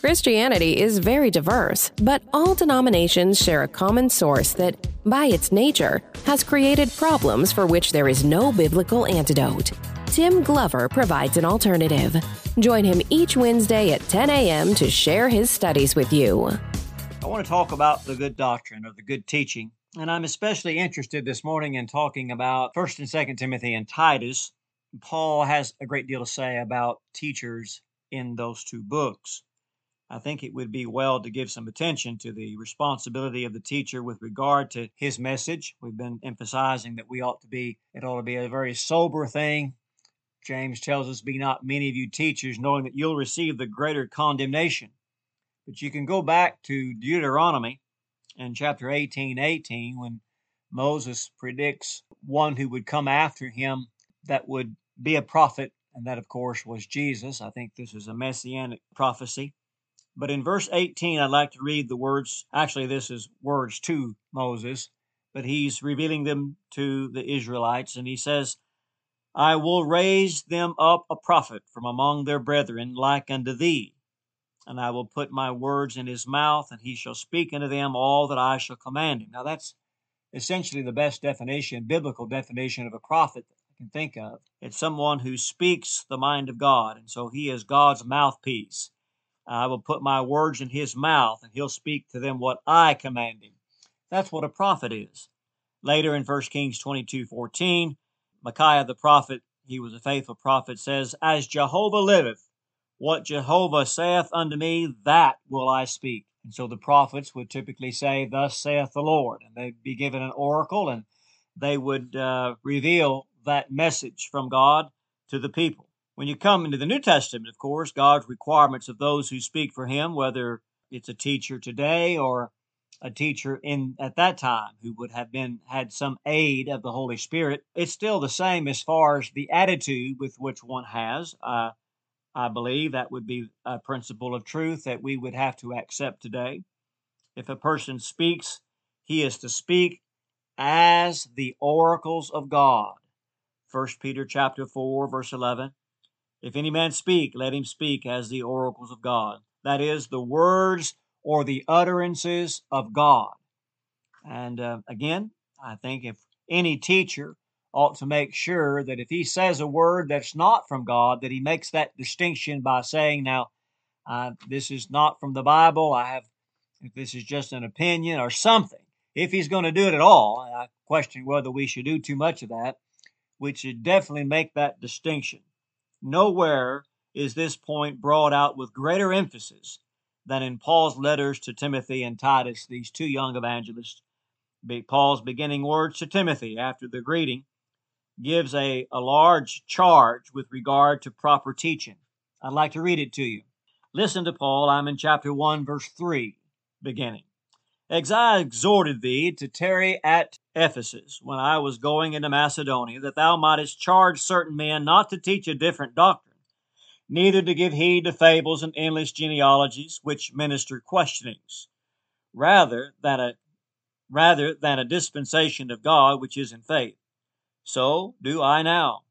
Christianity is very diverse, but all denominations share a common source that, by its nature, has created problems for which there is no biblical antidote. Tim Glover provides an alternative. Join him each Wednesday at 10 a.m. to share his studies with you. I want to talk about the good doctrine or the good teaching. And I'm especially interested this morning in talking about 1st and 2nd Timothy and Titus. Paul has a great deal to say about teachers in those two books. I think it would be well to give some attention to the responsibility of the teacher with regard to his message. We've been emphasizing that we ought to be, it ought to be a very sober thing. James tells us, Be not many of you teachers, knowing that you'll receive the greater condemnation. But you can go back to Deuteronomy in chapter 18 18 when Moses predicts one who would come after him that would be a prophet, and that, of course, was Jesus. I think this is a messianic prophecy. But in verse 18, I'd like to read the words. Actually, this is words to Moses, but he's revealing them to the Israelites. And he says, I will raise them up a prophet from among their brethren, like unto thee. And I will put my words in his mouth, and he shall speak unto them all that I shall command him. Now, that's essentially the best definition, biblical definition of a prophet that I can think of. It's someone who speaks the mind of God, and so he is God's mouthpiece. I will put my words in his mouth, and he'll speak to them what I command him. That's what a prophet is. Later in 1 Kings 22 14, Micaiah the prophet, he was a faithful prophet, says, As Jehovah liveth, what Jehovah saith unto me, that will I speak. And so the prophets would typically say, Thus saith the Lord. And they'd be given an oracle and they would uh, reveal that message from God to the people. When you come into the New Testament, of course, God's requirements of those who speak for Him, whether it's a teacher today or a teacher in at that time who would have been had some aid of the Holy Spirit, it's still the same as far as the attitude with which one has. Uh, I believe that would be a principle of truth that we would have to accept today. If a person speaks, he is to speak as the oracles of God. 1 Peter chapter 4 verse 11 if any man speak, let him speak as the oracles of God. That is, the words or the utterances of God. And uh, again, I think if any teacher ought to make sure that if he says a word that's not from God, that he makes that distinction by saying, now, uh, this is not from the Bible. I have, if this is just an opinion or something. If he's going to do it at all, I question whether we should do too much of that. We should definitely make that distinction. Nowhere is this point brought out with greater emphasis than in Paul's letters to Timothy and Titus, these two young evangelists. Paul's beginning words to Timothy after the greeting gives a, a large charge with regard to proper teaching. I'd like to read it to you. Listen to Paul. I'm in chapter 1, verse 3, beginning. As I exhorted thee to tarry at Ephesus when I was going into Macedonia, that thou mightest charge certain men not to teach a different doctrine, neither to give heed to fables and endless genealogies which minister questionings, rather than a rather than a dispensation of God which is in faith. So do I now.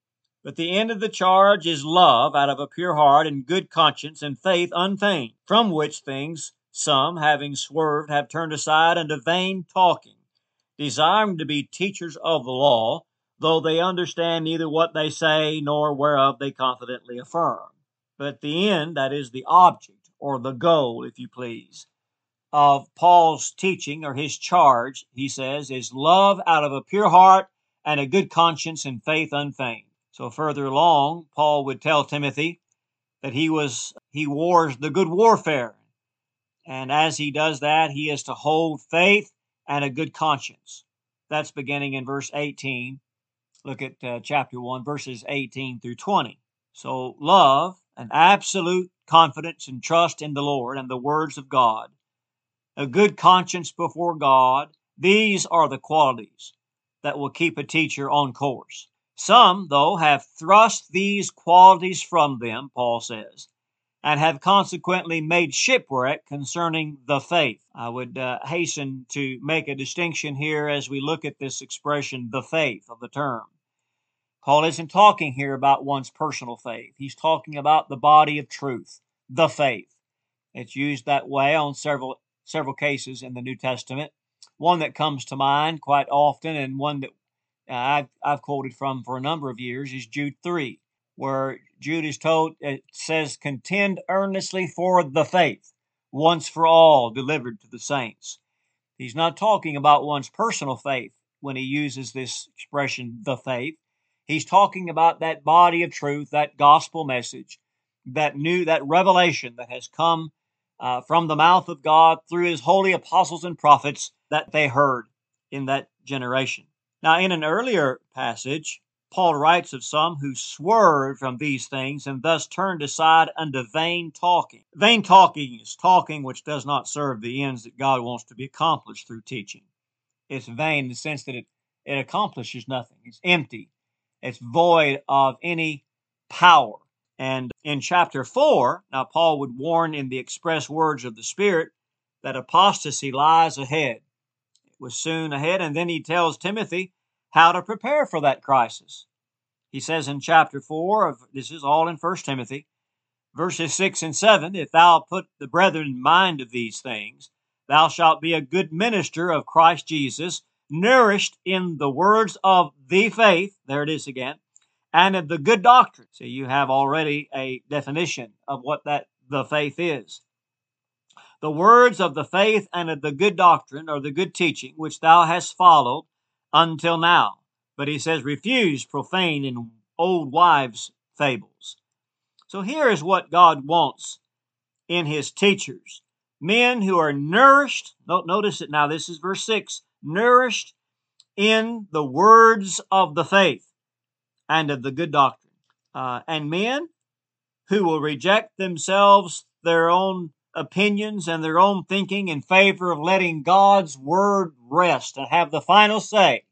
But the end of the charge is love out of a pure heart and good conscience and faith unfeigned, from which things some, having swerved, have turned aside unto vain talking, desiring to be teachers of the law, though they understand neither what they say nor whereof they confidently affirm. But the end, that is the object, or the goal, if you please, of Paul's teaching or his charge, he says, is love out of a pure heart and a good conscience and faith unfeigned. So further along, Paul would tell Timothy that he was he wars the good warfare and as he does that, he is to hold faith and a good conscience. That's beginning in verse 18. Look at uh, chapter 1, verses 18 through 20. So, love and absolute confidence and trust in the Lord and the words of God, a good conscience before God, these are the qualities that will keep a teacher on course. Some, though, have thrust these qualities from them, Paul says, and have consequently made shipwreck concerning the faith. I would uh, hasten to make a distinction here as we look at this expression, the faith of the term. Paul isn't talking here about one's personal faith. He's talking about the body of truth, the faith. It's used that way on several several cases in the New Testament. One that comes to mind quite often, and one that uh, I've, I've quoted from for a number of years, is Jude 3, where Jude is told, it says, contend earnestly for the faith, once for all delivered to the saints. He's not talking about one's personal faith when he uses this expression, the faith. He's talking about that body of truth, that gospel message, that new, that revelation that has come uh, from the mouth of God through his holy apostles and prophets that they heard in that generation. Now, in an earlier passage, Paul writes of some who swerved from these things and thus turned aside unto vain talking. Vain talking is talking which does not serve the ends that God wants to be accomplished through teaching. It's vain in the sense that it, it accomplishes nothing. It's empty. It's void of any power. And in chapter 4, now Paul would warn in the express words of the Spirit that apostasy lies ahead. It was soon ahead, and then he tells Timothy how to prepare for that crisis. He says in chapter 4 of this is all in 1 Timothy, verses 6 and 7 If thou put the brethren in mind of these things, thou shalt be a good minister of Christ Jesus, nourished in the words of the faith, there it is again, and of the good doctrine. So you have already a definition of what that the faith is. The words of the faith and of the good doctrine or the good teaching which thou hast followed until now. But he says, refuse profane and old wives' fables. So here is what God wants in his teachers men who are nourished. Notice it now, this is verse 6 nourished in the words of the faith and of the good doctrine. Uh, and men who will reject themselves, their own opinions, and their own thinking in favor of letting God's word rest and have the final say.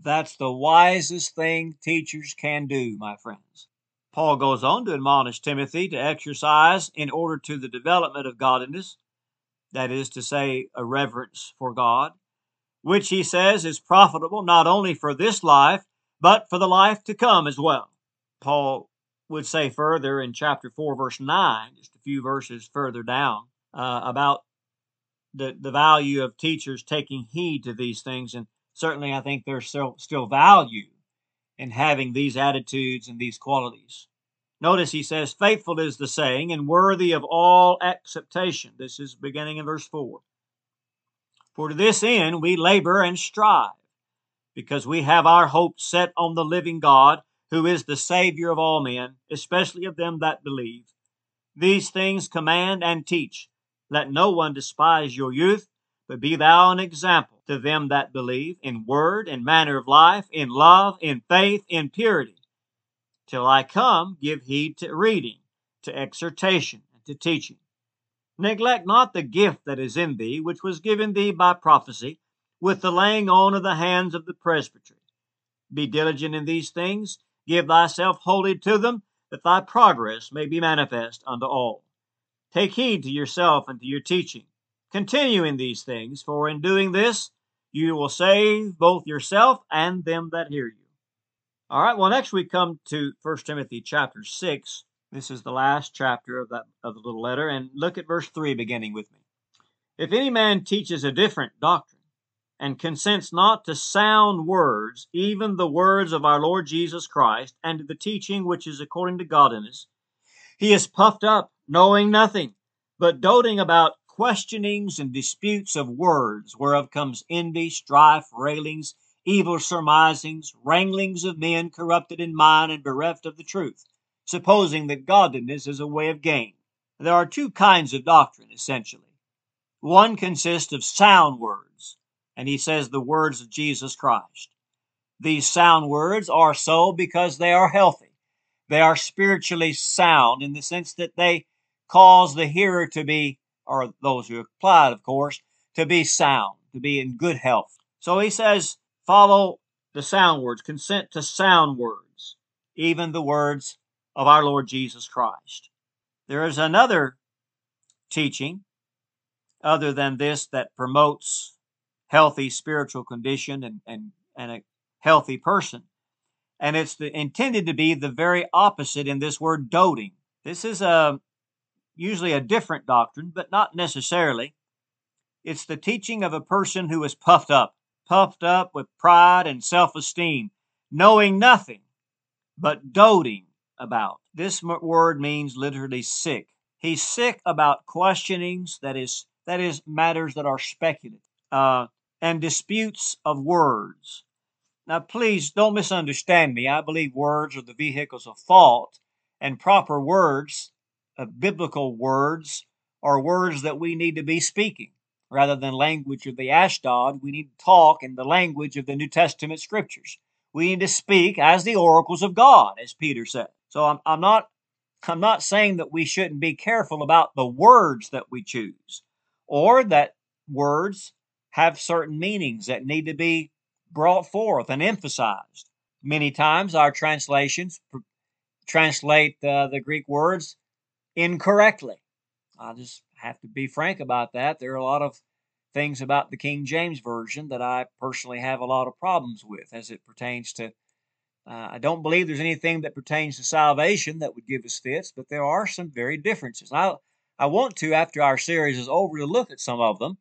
That's the wisest thing teachers can do, my friends. Paul goes on to admonish Timothy to exercise in order to the development of godliness, that is to say, a reverence for God, which he says is profitable not only for this life, but for the life to come as well. Paul would say further in chapter 4, verse 9, just a few verses further down, uh, about the, the value of teachers taking heed to these things. And certainly, I think there's still, still value in having these attitudes and these qualities. Notice he says, Faithful is the saying, and worthy of all acceptation. This is beginning in verse 4. For to this end we labor and strive because we have our hope set on the living God, who is the Savior of all men, especially of them that believe. These things command and teach. Let no one despise your youth, but be thou an example to them that believe, in word and manner of life, in love, in faith, in purity. Till I come, give heed to reading, to exhortation, and to teaching. Neglect not the gift that is in thee, which was given thee by prophecy with the laying on of the hands of the presbytery. Be diligent in these things, give thyself wholly to them, that thy progress may be manifest unto all. Take heed to yourself and to your teaching. Continue in these things, for in doing this you will save both yourself and them that hear you. All right, well, next we come to 1 Timothy chapter 6. This is the last chapter of that of the little letter, and look at verse 3 beginning with me. If any man teaches a different doctrine, and consents not to sound words, even the words of our Lord Jesus Christ, and to the teaching which is according to godliness, he is puffed up, knowing nothing, but doting about questionings and disputes of words, whereof comes envy, strife, railings, evil surmisings, wranglings of men corrupted in mind and bereft of the truth, supposing that godliness is a way of gain. There are two kinds of doctrine, essentially. One consists of sound words, and he says the words of Jesus Christ. These sound words are so because they are healthy. They are spiritually sound in the sense that they cause the hearer to be, or those who apply it, of course, to be sound, to be in good health. So he says, follow the sound words, consent to sound words, even the words of our Lord Jesus Christ. There is another teaching other than this that promotes healthy spiritual condition and, and, and a healthy person. And it's the, intended to be the very opposite in this word doting. This is a, usually a different doctrine, but not necessarily. It's the teaching of a person who is puffed up, puffed up with pride and self esteem, knowing nothing, but doting about. This word means literally sick. He's sick about questionings, that is, that is, matters that are speculative, uh, and disputes of words. Now, please don't misunderstand me. I believe words are the vehicles of thought, and proper words, uh, biblical words, are words that we need to be speaking. Rather than language of the Ashdod, we need to talk in the language of the New Testament scriptures. We need to speak as the oracles of God, as Peter said. So I'm, I'm not I'm not saying that we shouldn't be careful about the words that we choose, or that words have certain meanings that need to be brought forth and emphasized. Many times our translations pr- translate uh, the Greek words incorrectly. I just have to be frank about that. There are a lot of things about the King James Version that I personally have a lot of problems with as it pertains to. Uh, I don't believe there's anything that pertains to salvation that would give us fits, but there are some very differences. I, I want to, after our series is over, to look at some of them,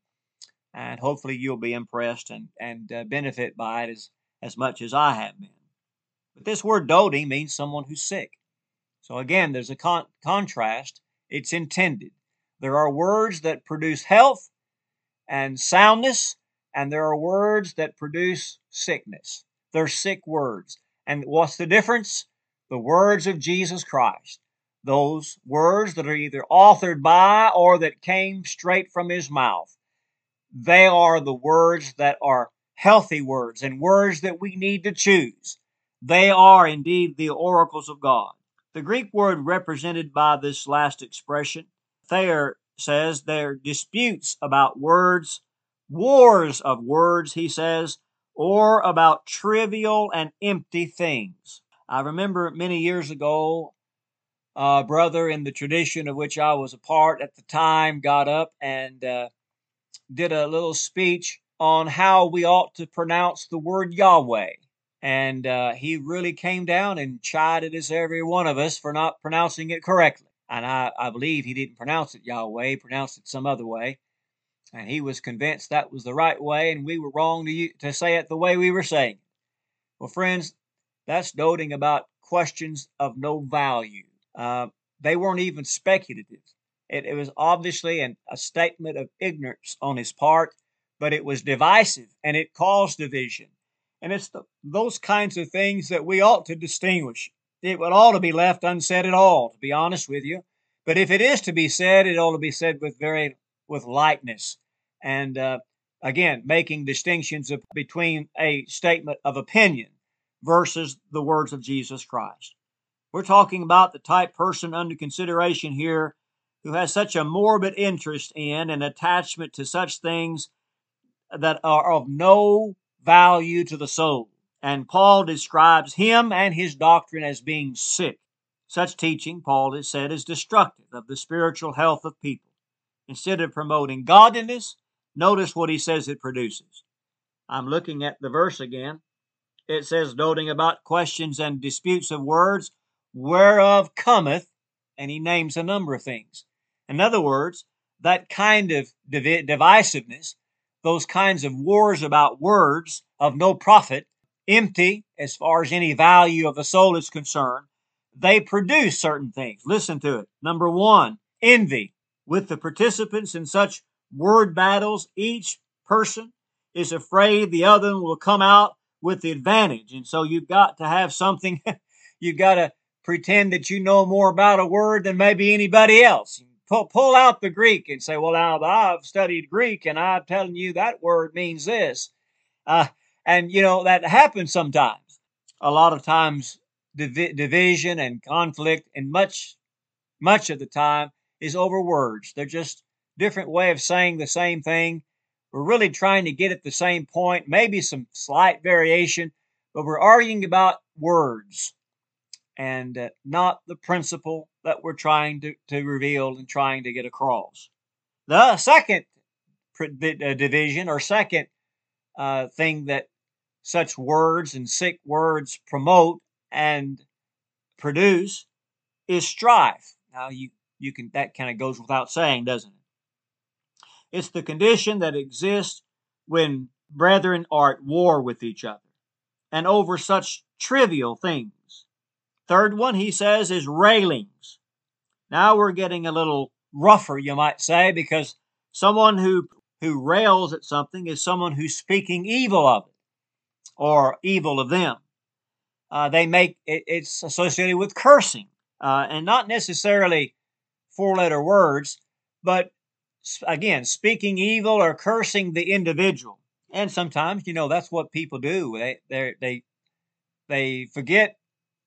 and hopefully you'll be impressed and, and uh, benefit by it as, as much as I have been. But this word doting means someone who's sick. So again, there's a con- contrast. It's intended. There are words that produce health and soundness, and there are words that produce sickness. They're sick words. And what's the difference? The words of Jesus Christ. Those words that are either authored by or that came straight from his mouth. They are the words that are healthy words and words that we need to choose. They are indeed the oracles of God. The Greek word represented by this last expression Thayer says they're disputes about words, wars of words, he says, or about trivial and empty things. I remember many years ago, a brother in the tradition of which I was a part at the time got up and uh, did a little speech on how we ought to pronounce the word Yahweh. And uh, he really came down and chided us, every one of us, for not pronouncing it correctly and I, I believe he didn't pronounce it Yahweh, he pronounced it some other way. And he was convinced that was the right way, and we were wrong to, to say it the way we were saying it. Well, friends, that's doting about questions of no value. Uh, they weren't even speculative. It, it was obviously an, a statement of ignorance on his part, but it was divisive and it caused division. And it's the, those kinds of things that we ought to distinguish it would ought to be left unsaid at all, to be honest with you. But if it is to be said, it ought to be said with very with lightness, and uh, again making distinctions of, between a statement of opinion versus the words of Jesus Christ. We're talking about the type person under consideration here who has such a morbid interest in and attachment to such things that are of no value to the soul and Paul describes him and his doctrine as being sick. Such teaching, Paul has said, is destructive of the spiritual health of people. Instead of promoting godliness, notice what he says it produces. I'm looking at the verse again. It says, noting about questions and disputes of words, whereof cometh, and he names a number of things. In other words, that kind of div- divisiveness, those kinds of wars about words of no profit, empty as far as any value of the soul is concerned, they produce certain things. Listen to it. Number one, envy. With the participants in such word battles, each person is afraid the other will come out with the advantage. And so you've got to have something, you've got to pretend that you know more about a word than maybe anybody else. Pull, pull out the Greek and say, well, now I've studied Greek and I'm telling you that word means this. Uh, and, you know, that happens sometimes. A lot of times, div- division and conflict, and much, much of the time, is over words. They're just different way of saying the same thing. We're really trying to get at the same point, maybe some slight variation, but we're arguing about words and uh, not the principle that we're trying to, to reveal and trying to get across. The second uh, division or second uh, thing that such words and sick words promote and produce is strife. Now, you You can that kind of goes without saying, doesn't it? It's the condition that exists when brethren are at war with each other and over such trivial things. Third one, he says, is railings. Now we're getting a little rougher, you might say, because someone who, who rails at something is someone who's speaking evil of it or evil of them. Uh, they make it, it's associated with cursing uh, and not necessarily four letter words, but again, speaking evil or cursing the individual. And sometimes, you know, that's what people do. They they they they forget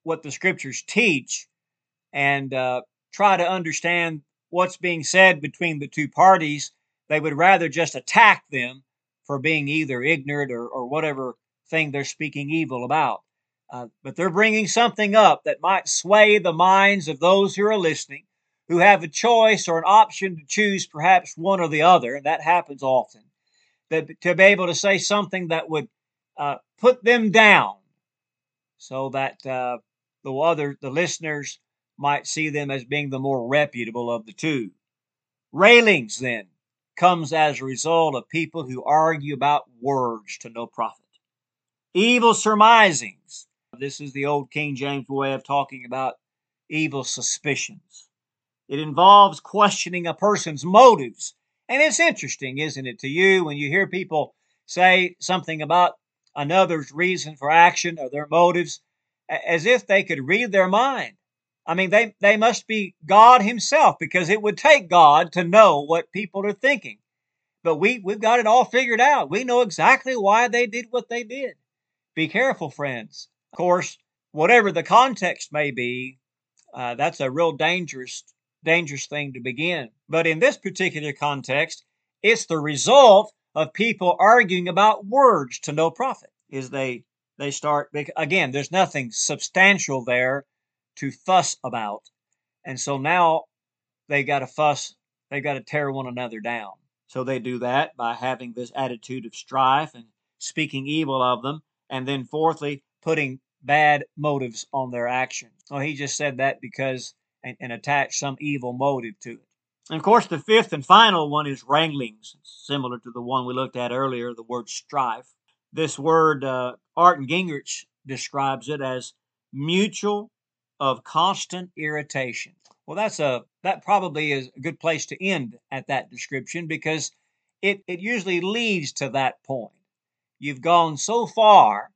what the scriptures teach and uh, try to understand what's being said between the two parties. They would rather just attack them for being either ignorant or, or whatever thing they're speaking evil about. Uh, but they're bringing something up that might sway the minds of those who are listening, who have a choice or an option to choose perhaps one or the other, and that happens often that to be able to say something that would uh, put them down, so that uh, the other the listeners might see them as being the more reputable of the two. Railings then comes as a result of people who argue about words to no profit. Evil surmisings. This is the old King James way of talking about evil suspicions. It involves questioning a person's motives and it's interesting, isn't it, to you when you hear people say something about another's reason for action or their motives as if they could read their mind. I mean, they, they must be God Himself because it would take God to know what people are thinking. But we, we've got it all figured out. We know exactly why they did what they did. Be careful, friends. Of course, whatever the context may be, uh, that's a real dangerous dangerous thing to begin. But in this particular context, it's the result of people arguing about words to no profit. Is they they start again. There's nothing substantial there to fuss about, and so now they got to fuss. They got to tear one another down. So they do that by having this attitude of strife and speaking evil of them, and then fourthly, putting bad motives on their actions. Well, he just said that because and, and attach some evil motive to it. And of course, the fifth and final one is wranglings, similar to the one we looked at earlier, the word strife. This word, uh, Arndt and Gingrich describes it as mutual of constant irritation. Well, that's a that probably is a good place to end at that description because it, it usually leads to that point. You've gone so far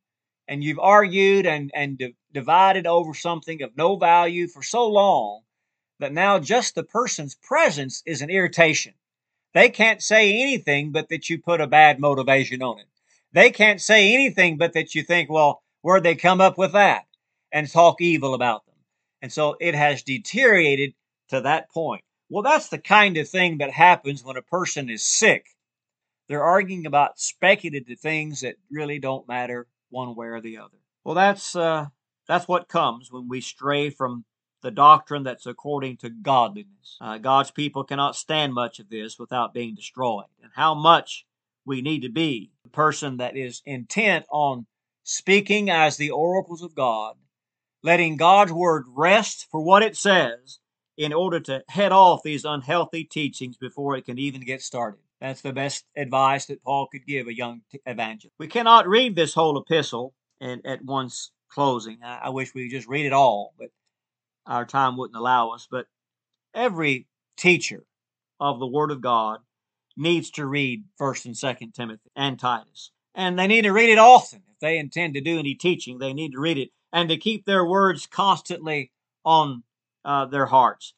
and you've argued and, and di- divided over something of no value for so long that now just the person's presence is an irritation. They can't say anything but that you put a bad motivation on it. They can't say anything but that you think, well, where'd they come up with that? And talk evil about them. And so it has deteriorated to that point. Well, that's the kind of thing that happens when a person is sick. They're arguing about speculative things that really don't matter one way or the other. Well, that's uh, that's what comes when we stray from the doctrine that's according to godliness. Uh, God's people cannot stand much of this without being destroyed. And how much we need to be the person that is intent on speaking as the oracles of God, letting God's word rest for what it says in order to head off these unhealthy teachings before it can even get started. That's the best advice that Paul could give a young evangelist. We cannot read this whole epistle and at once closing. I, I wish we could just read it all, but our time wouldn't allow us. But every teacher of the Word of God needs to read First and Second Timothy and Titus, and they need to read it often if they intend to do any teaching. They need to read it and to keep their words constantly on uh, their hearts.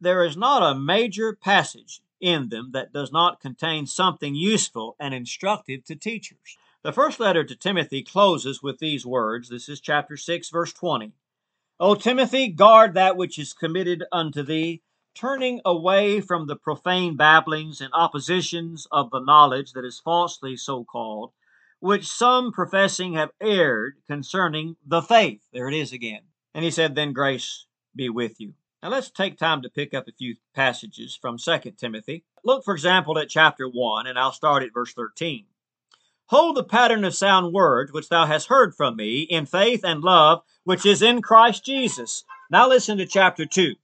There is not a major passage in them that does not contain something useful and instructive to teachers. The first letter to Timothy closes with these words. This is chapter 6, verse 20. O Timothy, guard that which is committed unto thee, turning away from the profane babblings and oppositions of the knowledge that is falsely so called, which some professing have erred concerning the faith. There it is again. And he said, Then grace be with you. Now let's take time to pick up a few passages from 2 Timothy. Look, for example, at chapter 1, and I'll start at verse 13. Hold the pattern of sound words which thou hast heard from me in faith and love which is in Christ Jesus. Now listen to chapter 2.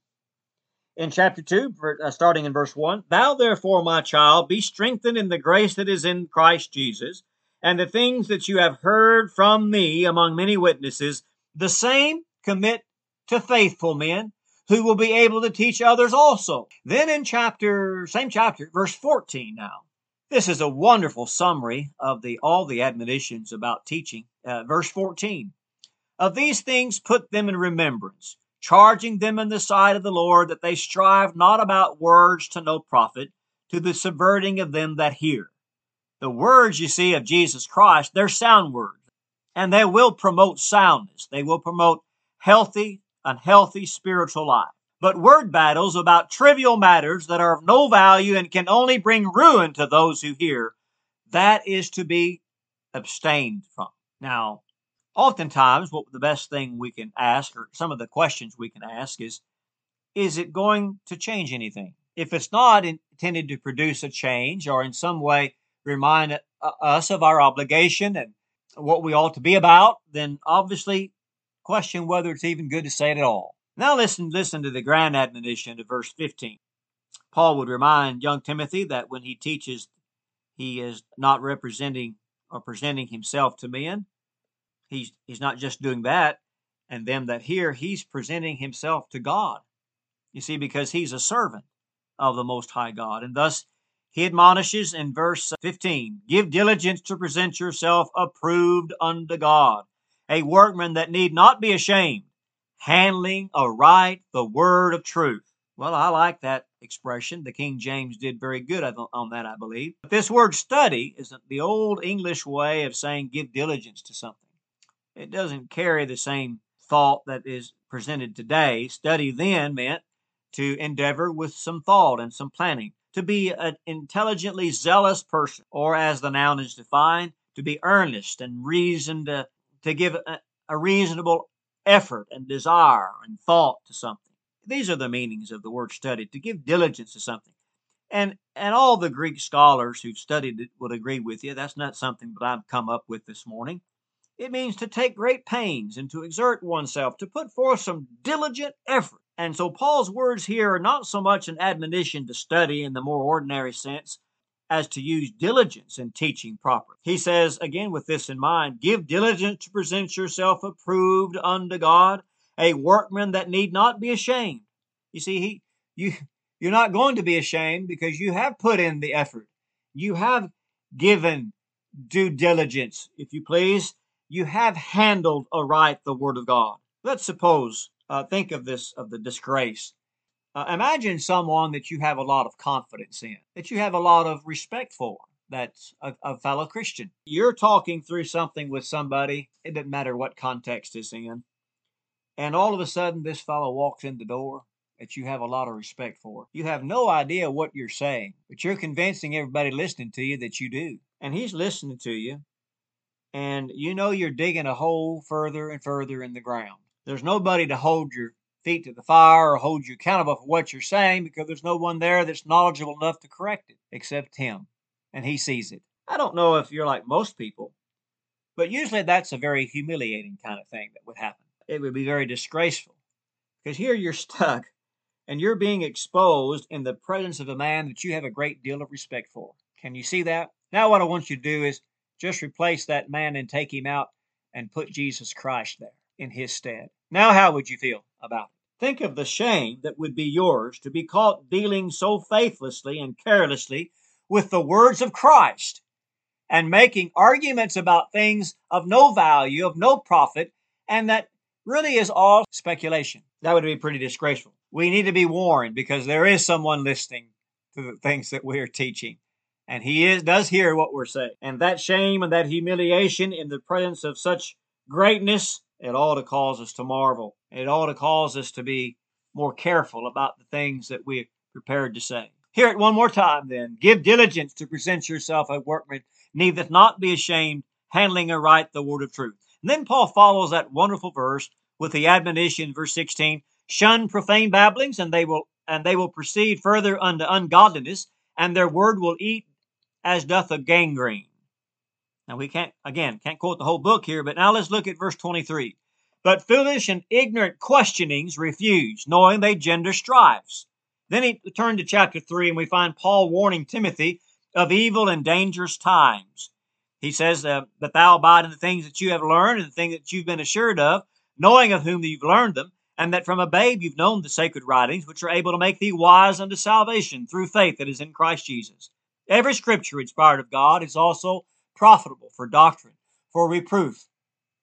In chapter 2, uh, starting in verse 1 Thou therefore, my child, be strengthened in the grace that is in Christ Jesus, and the things that you have heard from me among many witnesses, the same commit to faithful men who will be able to teach others also. Then in chapter, same chapter, verse 14 now. This is a wonderful summary of the all the admonitions about teaching. Uh, verse 14. Of these things put them in remembrance, charging them in the sight of the Lord that they strive not about words to no profit, to the subverting of them that hear. The words you see of Jesus Christ, they're sound words, and they will promote soundness. They will promote healthy, unhealthy spiritual life. But word battles about trivial matters that are of no value and can only bring ruin to those who hear, that is to be abstained from. Now, oftentimes, what the best thing we can ask, or some of the questions we can ask, is is it going to change anything? If it's not intended to produce a change or in some way remind us of our obligation and what we ought to be about, then obviously question whether it's even good to say it at all. Now listen, listen to the grand admonition of verse 15. Paul would remind young Timothy that when he teaches, he is not representing or presenting himself to men. He's, he's not just doing that and them that hear, he's presenting himself to God. You see, because he's a servant of the Most High God. And thus he admonishes in verse 15 Give diligence to present yourself approved unto God, a workman that need not be ashamed handling aright the word of truth. Well, I like that expression. The King James did very good on that, I believe. But this word study is the old English way of saying give diligence to something. It doesn't carry the same thought that is presented today. Study then meant to endeavor with some thought and some planning, to be an intelligently zealous person, or as the noun is defined, to be earnest and reasoned to, to give a, a reasonable effort and desire and thought to something. These are the meanings of the word study, to give diligence to something. And and all the Greek scholars who've studied it would agree with you. That's not something that I've come up with this morning. It means to take great pains and to exert oneself, to put forth some diligent effort. And so Paul's words here are not so much an admonition to study in the more ordinary sense, as to use diligence in teaching properly. He says, again, with this in mind, give diligence to present yourself approved unto God, a workman that need not be ashamed. You see, he, you, you're not going to be ashamed because you have put in the effort. You have given due diligence, if you please. You have handled aright the word of God. Let's suppose, uh, think of this, of the disgrace uh, imagine someone that you have a lot of confidence in, that you have a lot of respect for, that's a, a, fellow Christian. You're talking through something with somebody, it doesn't matter what context it's in, and all of a sudden this fellow walks in the door that you have a lot of respect for. You have no idea what you're saying, but you're convincing everybody listening to you that you do. And he's listening to you, and you know you're digging a hole further and further in the ground. There's nobody to hold your feet to the fire or hold you accountable for what you're saying because there's no one there that's knowledgeable enough to correct it except him. And he sees it. I don't know if you're like most people, but usually that's a very humiliating kind of thing that would happen. It would be very disgraceful because here you're stuck and you're being exposed in the presence of a man that you have a great deal of respect for. Can you see that? Now, what I want you to do is just replace that man and take him out and put Jesus Christ there in his stead. Now, how would you feel about it? Think of the shame that would be yours to be caught dealing so faithlessly and carelessly with the words of Christ and making arguments about things of no value, of no profit, and that really is all speculation. That would be pretty disgraceful. We need to be warned because there is someone listening to the things that we're teaching. And he is does hear what we're saying. And that shame and that humiliation in the presence of such greatness it ought to cause us to marvel. It ought to cause us to be more careful about the things that we're prepared to say. Hear it one more time then. Give diligence to present yourself a workman, needeth not be ashamed, handling aright the word of truth. And then Paul follows that wonderful verse with the admonition, verse 16, shun profane babblings, and they will and they will proceed further unto ungodliness, and their word will eat as doth a gangrene. Now we can't, again, can't quote the whole book here, but now let's look at verse 23. But foolish and ignorant questionings refuse, knowing they gender strifes. Then he turned to chapter 3, and we find Paul warning Timothy of evil and dangerous times. He says uh, that thou abide in the things that you have learned and the things that you've been assured of, knowing of whom you've learned them, and that from a babe you've known the sacred writings, which are able to make thee wise unto salvation through faith that is in Christ Jesus. Every scripture inspired of God is also profitable for doctrine, for reproof,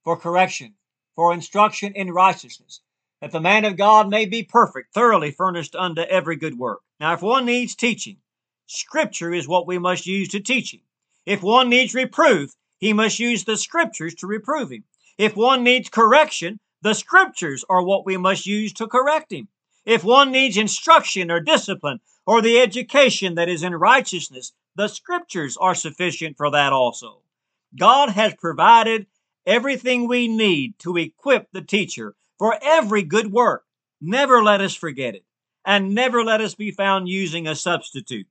for correction, for instruction in righteousness, that the man of God may be perfect, thoroughly furnished unto every good work. Now, if one needs teaching, scripture is what we must use to teach him. If one needs reproof, he must use the scriptures to reprove him. If one needs correction, the scriptures are what we must use to correct him. If one needs instruction or discipline or the education that is in righteousness, the scriptures are sufficient for that also. God has provided everything we need to equip the teacher for every good work. Never let us forget it, and never let us be found using a substitute.